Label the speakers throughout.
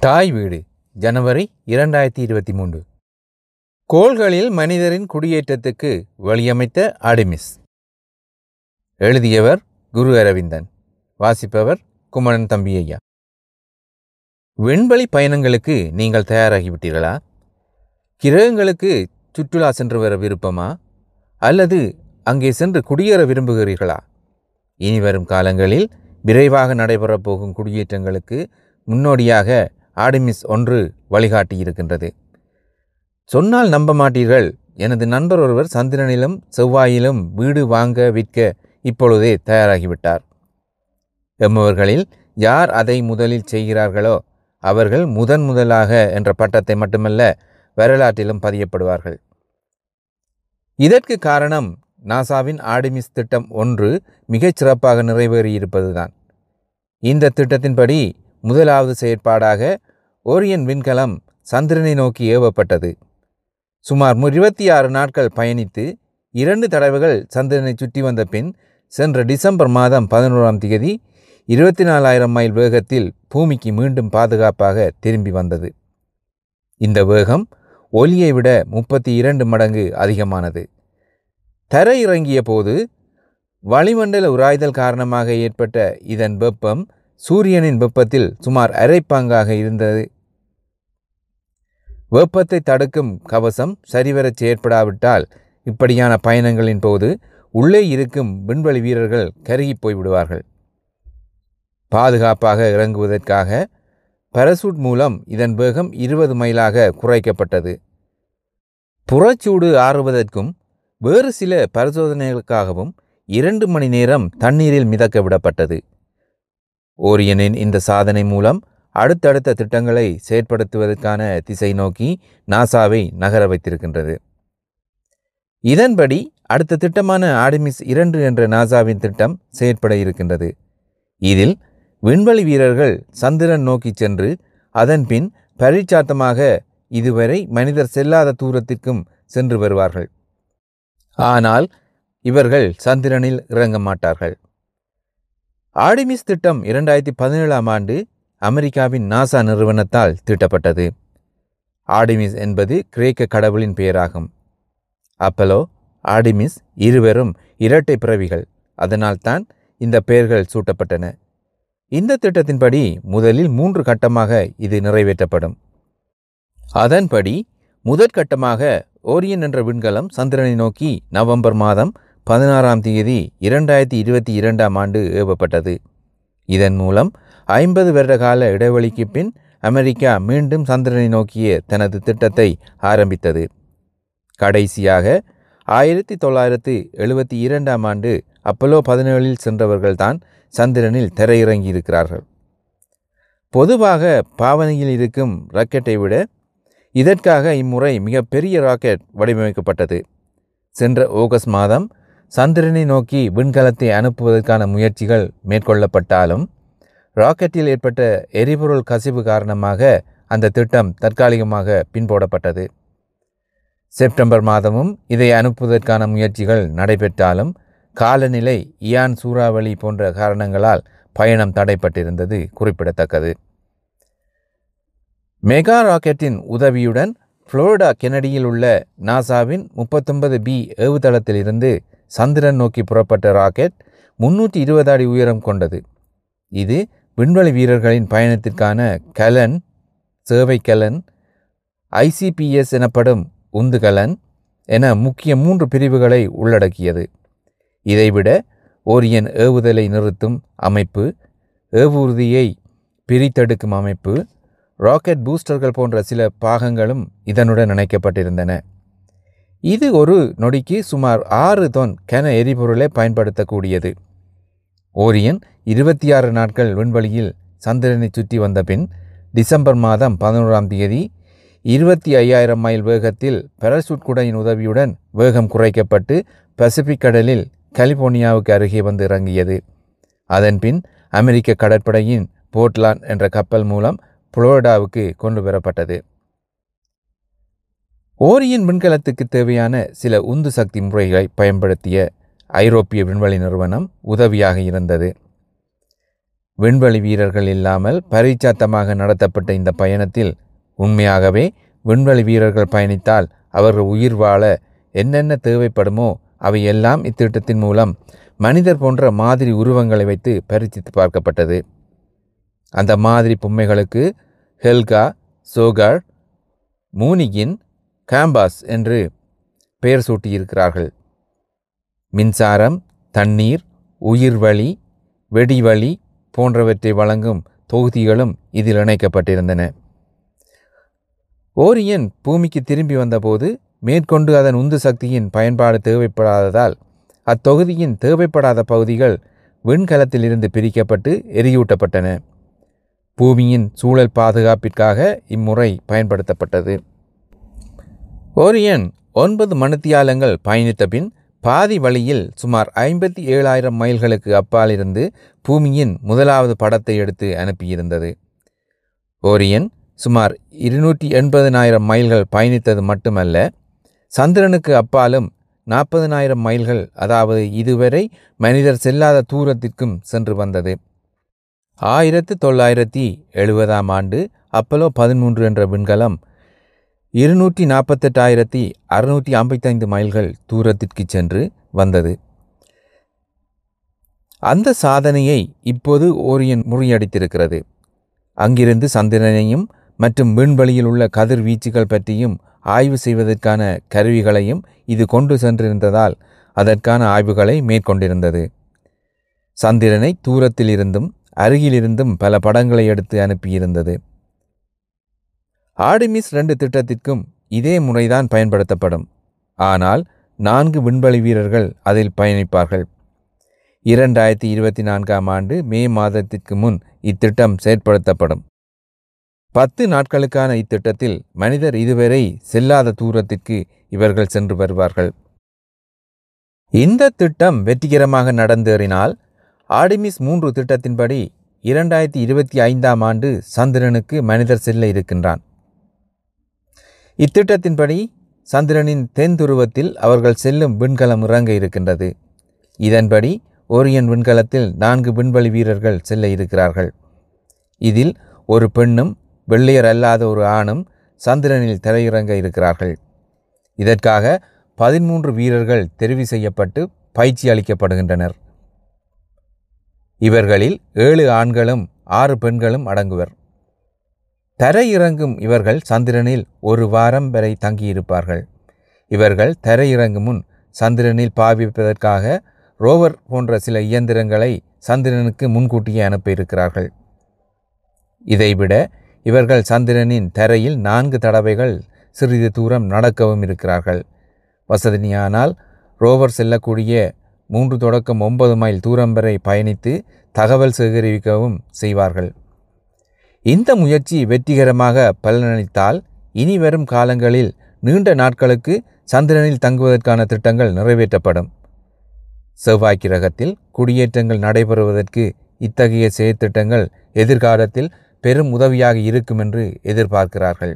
Speaker 1: தாய் வீடு ஜனவரி இரண்டாயிரத்தி இருபத்தி மூன்று. கோள்களில் மனிதரின் குடியேற்றத்துக்கு வழியமைத்த அடிமிஸ் எழுதியவர் குரு அரவிந்தன் வாசிப்பவர் குமரன் தம்பி ஐயா. விண்வெளி பயணங்களுக்கு நீங்கள் தயாராகிவிட்டீர்களா? கிரகங்களுக்கு சுற்றுலா சென்று வர விருப்பமா? அல்லது அங்கே சென்று குடியேற விரும்புகிறீர்களா? இனி வரும் காலங்களில் விரைவாக நடைபெறப் போகும் குடியேற்றங்களுக்கு முன்னோடியாக ஆடிமிஸ் ஒன்று வழிகாட்டியிருக்கின்றது சொன்னால் நம்ப மாட்டீர்கள். எனது நண்பர் ஒருவர் சந்திரனிலும் செவ்வாயிலும் வீடு வாங்க விற்க இப்பொழுதே தயாராகிவிட்டார். எம்மவர்களில் யார் அதை முதலில் செய்கிறார்களோ அவர்கள் முதன் முதலாக என்ற பட்டத்தை மட்டுமல்ல வரலாற்றிலும் பதியப்படுவார்கள். இதற்கு காரணம் நாசாவின் ஆடிமிஸ் திட்டம் ஒன்று மிகச் சிறப்பாக நிறைவேறியிருப்பதுதான். இந்த திட்டத்தின்படி முதலாவது செயற்பாடாக ஓரியன் விண்கலம் சந்திரனை நோக்கி ஏவப்பட்டது. சுமார் இருபத்தி ஆறு நாட்கள் பயணித்து இரண்டு தடவைகள் சந்திரனை சுற்றி வந்த பின் சென்ற டிசம்பர் மாதம் பதினோராம் தேதி இருபத்தி நாலாயிரம் மைல் வேகத்தில் பூமிக்கு மீண்டும் பாதுகாப்பாக திரும்பி வந்தது. இந்த வேகம் ஒலியை விட முப்பத்தி இரண்டு மடங்கு அதிகமானது. தரை இறங்கிய போது வளிமண்டல உராய்தல் காரணமாக ஏற்பட்ட இதன் வெப்பம் சூரியனின் வெப்பத்தில் சுமார் அரை பங்காக இருந்தது. வெப்பத்தை தடுக்கும் கவசம் சரிவரச் செயற்படாவிட்டால் இப்படியான பயணங்களின் போது உள்ளே இருக்கும் விண்வெளி வீரர்கள் கருகி போய்விடுவார்கள். பாதுகாப்பாக இறங்குவதற்காக பரசூட் மூலம் இதன் வேகம் இருபது மைலாக குறைக்கப்பட்டது. புறச்சூடு ஆறுவதற்கும் வேறு சில பரிசோதனைகளுக்காகவும் இரண்டு மணி நேரம் தண்ணீரில் மிதக்க விடப்பட்டது. ஓரியனின் இந்த சாதனை மூலம் அடுத்தடுத்த திட்டங்களை செயற்படுத்துவதற்கான திசை நோக்கி நாசாவை நகர வைத்திருக்கின்றது. இதன்படி அடுத்த திட்டமான ஆடிமிஸ் இரண்டு என்ற நாசாவின் திட்டம் செயற்பட இருக்கின்றது. இதில் விண்வெளி வீரர்கள் சந்திரன் நோக்கி சென்று அதன்பின் பரிச்சாத்தமாக இதுவரை மனிதர் செல்லாத தூரத்திற்கும் சென்று வருவார்கள். ஆனால் இவர்கள் சந்திரனில் இறங்க மாட்டார்கள். ஆடிமிஸ் திட்டம் இரண்டாயிரத்தி பதினேழாம் ஆண்டு அமெரிக்காவின் நாசா நிறுவனத்தால் தீட்டப்பட்டது. ஆர்டிமிஸ் என்பது கிரேக்க கடவுளின் பெயராகும். அப்பலோ ஆர்டிமிஸ் இருவரும் இரட்டை பிறவிகள். அதனால்தான் இந்த பெயர்கள் சூட்டப்பட்டன. இந்த திட்டத்தின்படி முதலில் மூன்று கட்டமாக இது நிறைவேற்றப்படும். அதன்படி முதற்கட்டமாக ஓரியன் என்ற விண்கலம் சந்திரனை நோக்கி நவம்பர் மாதம் பதினாறாம் தேதி இரண்டாயிரத்தி இருபத்தி இரண்டாம் ஆண்டு ஏவப்பட்டது. இதன் மூலம் ஐம்பது வருட கால இடைவெளிக்கு பின் அமெரிக்கா மீண்டும் சந்திரனை நோக்கிய தனது திட்டத்தை ஆரம்பித்தது. கடைசியாக ஆயிரத்தி தொள்ளாயிரத்து எழுபத்தி இரண்டாம் ஆண்டு அப்பலோ பதினேழில் சென்றவர்கள்தான் சந்திரனில் திரையிறங்கியிருக்கிறார்கள். பொதுவாக பாவனையில் இருக்கும் ராக்கெட்டை விட இதற்காக இம்முறை மிகப்பெரிய ராக்கெட் வடிவமைக்கப்பட்டது. சென்ற ஆகஸ்ட் மாதம் சந்திரனை நோக்கி விண்கலத்தை அனுப்புவதற்கான முயற்சிகள் மேற்கொள்ளப்பட்டாலும் ராக்கெட்டில் ஏற்பட்ட எரிபொருள் கசிவு காரணமாக அந்த திட்டம் தற்காலிகமாக பின்போடப்பட்டது. செப்டம்பர் மாதமும் இதை அனுப்புவதற்கான முயற்சிகள் நடைபெற்றாலும் காலநிலை இயான் சூறாவளி போன்ற காரணங்களால் பயணம் தடைப்பட்டிருந்தது குறிப்பிடத்தக்கது. மெகா ராக்கெட்டின் உதவியுடன் புளோரிடா கெனடியில் உள்ள நாசாவின் முப்பத்தொன்பது பி ஏவுதளத்திலிருந்து சந்திரன் நோக்கி புறப்பட்ட ராக்கெட் முன்னூற்றி இருபது அடி உயரம் கொண்டது. இது விண்வெளி வீரர்களின் பயணத்திற்கான கலன் சேவை கலன் ஐசிபிஎஸ் எனப்படும் உந்துகலன் என முக்கிய மூன்று பிரிவுகளை உள்ளடக்கியது. இதைவிட ஓரியன் ஏவுதலை நிறுத்தும் அமைப்பு ஏவூர்தியை பிரித்தெடுக்கும் அமைப்பு ராக்கெட் பூஸ்டர்கள் போன்ற சில பாகங்களும் இதனுடன் இணைக்கப்பட்டிருந்தன. இது ஒரு நொடிக்கு சுமார் ஆறு தொன் கன எரிபொருளை பயன்படுத்தக்கூடியது. ஓரியன் இருபத்தி ஆறு நாட்கள் விண்வெளியில் சந்திரனை சுற்றி வந்த பின் டிசம்பர் மாதம் பதினோராம் தேதி இருபத்தி ஐயாயிரம் மைல் வேகத்தில் பெரசூட் குடையின் உதவியுடன் வேகம் குறைக்கப்பட்டு பசிபிக் கடலில் கலிபோர்னியாவுக்கு அருகே வந்து இறங்கியது. அதன்பின் அமெரிக்க கடற்படையின் போர்ட்லாண்ட் என்ற கப்பல் மூலம் புளோரிடாவுக்கு கொண்டு வரப்பட்டது. ஓரியன் விண்கலத்துக்கு தேவையான சில உந்து சக்தி முறைகளை பயன்படுத்திய ஐரோப்பிய விண்வெளி நிறுவனம் உதவியாக இருந்தது. விண்வெளி வீரர்கள் இல்லாமல் பரிச்சாத்தமாக நடத்தப்பட்ட இந்த பயணத்தில் உண்மையாகவே விண்வெளி வீரர்கள் பயணித்தால் அவர்கள் உயிர் வாழ என்னென்ன தேவைப்படுமோ அவை எல்லாம் இத்திட்டத்தின் மூலம் மனிதர் போன்ற மாதிரி உருவங்களை வைத்து பரிசித்து பார்க்கப்பட்டது. அந்த மாதிரி பொம்மைகளுக்கு ஹெல்கா சோகார் மூனிகின் கேம்பாஸ் என்று பெயர் சூட்டியிருக்கிறார்கள். மின்சாரம் தண்ணீர் உயிர்வழி வெடிவழி போன்றவற்றை வழங்கும் தொகுதிகளும் இதில் இணைக்கப்பட்டிருந்தன. ஓரியன் பூமிக்கு திரும்பி வந்தபோது மேற்கொண்டு அதன் உந்து சக்தியின் பயன்பாடு தேவைப்படாததால் அத்தொகுதியின் தேவைப்படாத பகுதிகள் விண்கலத்திலிருந்து பிரிக்கப்பட்டு எரியூட்டப்பட்டன. பூமியின் சூழல் பாதுகாப்பிற்காக இம்முறை பயன்படுத்தப்பட்டது. ஓரியன் ஒன்பது மணித்தியாலங்கள் பயணித்த பின் பாதி வழியில் சுமார் ஐம்பத்தி ஏழாயிரம் மைல்களுக்கு அப்பாலிருந்து பூமியின் முதலாவது படத்தை எடுத்து அனுப்பியிருந்தது. ஓரியன் சுமார் இருநூற்றி எண்பதனாயிரம் மைல்கள் பயணித்தது மட்டுமல்ல சந்திரனுக்கு அப்பாலும் நாற்பதனாயிரம் மைல்கள் அதாவது இதுவரை மனிதர் செல்லாத தூரத்திற்கும் சென்று வந்தது. ஆயிரத்து தொள்ளாயிரத்தி எழுபதாம் ஆண்டு அப்பலோ பதிமூன்று என்ற விண்கலம் இருநூற்றி நாற்பத்தெட்டாயிரத்தி அறுநூற்றி ஐம்பத்தைந்து மைல்கள் தூரத்திற்கு சென்று வந்தது. அந்த சாதனையை இப்போது ஓரியன் முறியடித்திருக்கிறது. அங்கிருந்து சந்திரனையும் மற்றும் விண்வெளியில் உள்ள கதிர்வீச்சுகள் பற்றியும் ஆய்வு செய்வதற்கான கருவிகளையும் இது கொண்டு சென்றிருந்ததால் அதற்கான ஆய்வுகளை மேற்கொண்டிருந்தது. சந்திரனை தூரத்திலிருந்தும் அருகிலிருந்தும் பல படங்களை எடுத்து அனுப்பியிருந்தது. ஆர்டிமிஸ் ரெண்டு திட்டத்திற்கும் இதே முறைதான் பயன்படுத்தப்படும். ஆனால் நான்கு விண்வெளி வீரர்கள் அதில் பயணிப்பார்கள். இரண்டாயிரத்தி இருபத்தி நான்காம் ஆண்டு மே மாதத்திற்கு முன் இத்திட்டம் செயற்படுத்தப்படும். பத்து நாட்களுக்கான இத்திட்டத்தில் மனிதர் இதுவரை செல்லாத தூரத்திற்கு இவர்கள் சென்று வருவார்கள். இந்த திட்டம் வெற்றிகரமாக நடந்தேறினால் ஆடிமிஸ் மூன்று திட்டத்தின்படி இரண்டாயிரத்தி இருபத்தி ஐந்தாம் ஆண்டு சந்திரனுக்கு மனிதர் செல்ல இருக்கின்றான். இத்திட்டத்தின்படி சந்திரனின் தென் துருவத்தில் அவர்கள் செல்லும் விண்கலம் இறங்க இருக்கின்றது. இதன்படி ஓரியன் விண்கலத்தில் நான்கு விண்வெளி வீரர்கள் செல்ல இருக்கிறார்கள். இதில் ஒரு பெண்ணும் வெள்ளையர் அல்லாத ஒரு ஆணும் சந்திரனில் திரையிறங்க இருக்கிறார்கள். இதற்காக பதிமூன்று வீரர்கள் தெரிவு செய்யப்பட்டு பயிற்சி அளிக்கப்படுகின்றனர். இவர்களில் ஏழு ஆண்களும் ஆறு பெண்களும் அடங்குவர். தரையிறங்கும் இவர்கள் சந்திரனில் ஒரு வாரம் வரை தங்கியிருப்பார்கள். இவர்கள் தரையிறங்கும் முன் சந்திரனில் பாவிப்பதற்காக ரோவர் போன்ற சில இயந்திரங்களை சந்திரனுக்கு முன்கூட்டியே அனுப்பியிருக்கிறார்கள். இதைவிட இவர்கள் சந்திரனின் தரையில் நான்கு தடவைகள் சிறிது தூரம் நடக்கவும் இருக்கிறார்கள். வசதியானால் ரோவர் செல்லக்கூடிய மூன்று தொடக்கம் ஒன்பது மைல் தூரம் வரை பயணித்து தகவல் சேகரிக்கவும் செய்வார்கள். இந்த முயற்சி வெற்றிகரமாக பலனளித்தால் இனி வரும் காலங்களில் நீண்ட நாட்களுக்கு சந்திரனில் தங்குவதற்கான திட்டங்கள் நிறைவேற்றப்படும். செவ்வாய் கிரகத்தில் குடியேற்றங்கள் நடைபெறுவதற்கு இத்தகைய செயற்திட்டங்கள் எதிர்காலத்தில் பெரும் உதவியாக இருக்கும் என்று எதிர்பார்க்கிறார்கள்.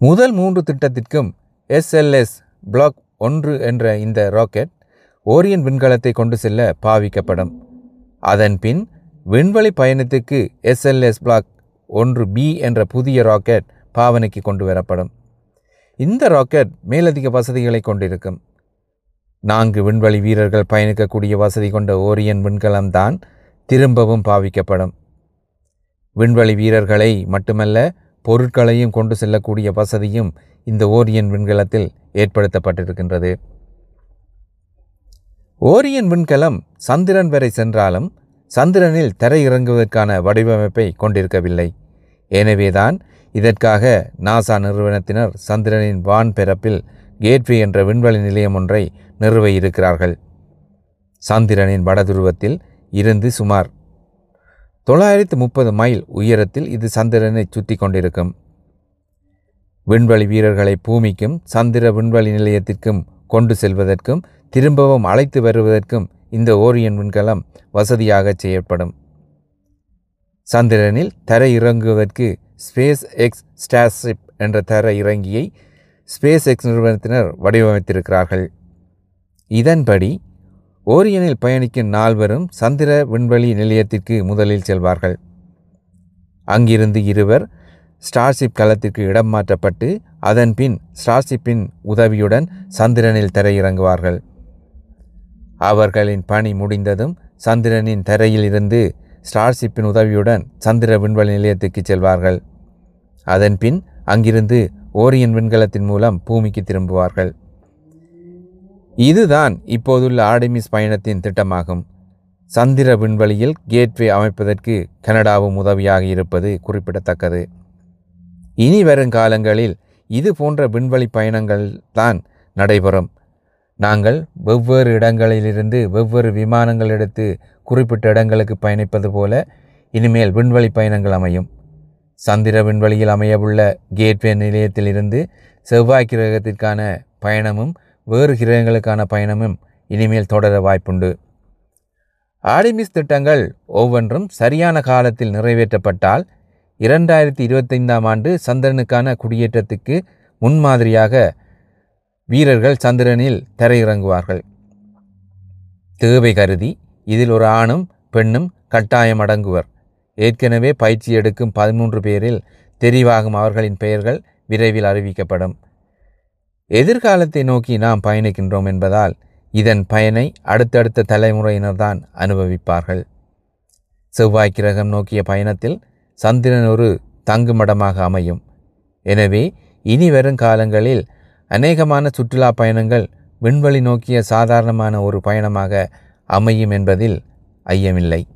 Speaker 1: முதல் மூன்று திட்டத்திற்கும் எஸ்எல்எஸ் பிளாக் ஒன்று என்ற இந்த ராக்கெட் ஓரியன் விண்கலத்தை கொண்டு செல்ல பாவிக்கப்படும். அதன் பின் விண்வெளி பயணத்துக்கு எஸ்எல்எஸ் பிளாக் ஒன்று பி என்ற புதிய ராக்கெட் பாவனைக்கு கொண்டு வரப்படும். இந்த ராக்கெட் மேலதிக வசதிகளை கொண்டிருக்கும். நான்கு விண்வெளி வீரர்கள் பயணிக்கக்கூடிய வசதி கொண்ட ஓரியன் விண்கலம்தான் திரும்பவும் பாவிக்கப்படும். விண்வெளி வீரர்களை மட்டுமல்ல பொருட்களையும் கொண்டு செல்லக்கூடிய வசதியும் இந்த ஓரியன் விண்கலத்தில் ஏற்படுத்தப்பட்டிருக்கின்றது. ஓரியன் விண்கலம் சந்திரன் வரை சென்றாலும் சந்திரனில் தரையிறங்குவதற்கான வடிவமைப்பை கொண்டிருக்கவில்லை. எனவேதான் இதற்காக நாசா நிறுவனத்தினர் சந்திரனின் வான் பிறப்பில் கேட்வே என்ற விண்வெளி நிலையம் ஒன்றை நிறுவ இருக்கிறார்கள். சந்திரனின் வடதுருவத்தில் இருந்து சுமார் தொள்ளாயிரத்து முப்பது மைல் உயரத்தில் இது சந்திரனை சுற்றி கொண்டிருக்கும். விண்வெளி வீரர்களை பூமிக்கும் சந்திர விண்வெளி நிலையத்திற்கும் கொண்டு செல்வதற்கும் திரும்பவும் அழைத்து வருவதற்கும் இந்த ஓரியன் விண்கலம் வசதியாக செய்யப்படும். சந்திரனில் தரை இறங்குவதற்கு ஸ்பேஸ் எக்ஸ் ஸ்டார்ஷிப் என்ற தர இறங்கியை ஸ்பேஸ் எக்ஸ் நிறுவனத்தினர் வடிவமைத்திருக்கிறார்கள். இதன்படி ஓரியனில் பயணிக்கும் நால்வரும் சந்திர விண்வெளி நிலையத்திற்கு முதலில் செல்வார்கள். அங்கிருந்து இருவர் ஸ்டார்ஷிப் களத்திற்கு இடம் மாற்றப்பட்டு அதன் பின் ஸ்டார்ஷிப்பின் உதவியுடன் சந்திரனில் தரையிறங்குவார்கள். அவர்களின் பணி முடிந்ததும் சந்திரனின் தரையில் இருந்து ஸ்டார்ஷிப்பின் உதவியுடன் சந்திர விண்வெளி நிலையத்துக்கு செல்வார்கள். அதன் பின் அங்கிருந்து ஓரியன் விண்கலத்தின் மூலம் பூமிக்கு திரும்புவார்கள். இதுதான் இப்போதுள்ள ஆடிமிஸ் பயணத்தின் திட்டமாகும். சந்திர விண்வெளியில் கேட்வே அமைப்பதற்கு கனடாவும் உதவியாக இருப்பது குறிப்பிடத்தக்கது. இனி வரும் காலங்களில் இது போன்ற விண்வெளி பயணங்கள் தான் நடைபெறும். நாங்கள் வெவ்வேறு இடங்களிலிருந்து வெவ்வேறு விமானங்கள் எடுத்து குறிப்பிட்ட இடங்களுக்கு பயணிப்பது போல இனிமேல் விண்வெளி பயணங்கள் அமையும். சந்திர விண்வெளியில் அமையவுள்ள கேட்வே நிலையத்திலிருந்து செவ்வாய் கிரகத்திற்கான பயணமும் வேறு கிரகங்களுக்கான பயணமும் இனிமேல் தொடர வாய்ப்புண்டு. ஆடிமிஸ் திட்டங்கள் ஒவ்வொன்றும் சரியான காலத்தில் நிறைவேற்றப்பட்டால் இரண்டாயிரத்தி இருபத்தைந்தாம் ஆண்டு சந்திரனுக்கான குடியேற்றத்துக்கு முன்மாதிரியாக வீரர்கள் சந்திரனில் தரையிறங்குவார்கள். தேவை கருதி இதில் ஒரு ஆணும் பெண்ணும் கட்டாயம் அடங்குவர். ஏற்கனவே பயிற்சி எடுக்கும் பதிமூன்று பேரில் தெரிவாகும் அவர்களின் பெயர்கள் விரைவில் அறிவிக்கப்படும். எதிர்காலத்தை நோக்கி நாம் பயணிக்கின்றோம் என்பதால் இதன் பயனை அடுத்தடுத்த தலைமுறையினர்தான் அனுபவிப்பார்கள். செவ்வாய் கிரகம் நோக்கிய பயணத்தில் சந்திரன் ஒரு தங்குமடமாக அமையும். எனவே இனி வரும் காலங்களில் அநேகமான சுற்றுலா பயணங்கள் விண்வெளி நோக்கிய சாதாரணமான ஒரு பயணமாக அமையும் என்பதில் ஐயமில்லை.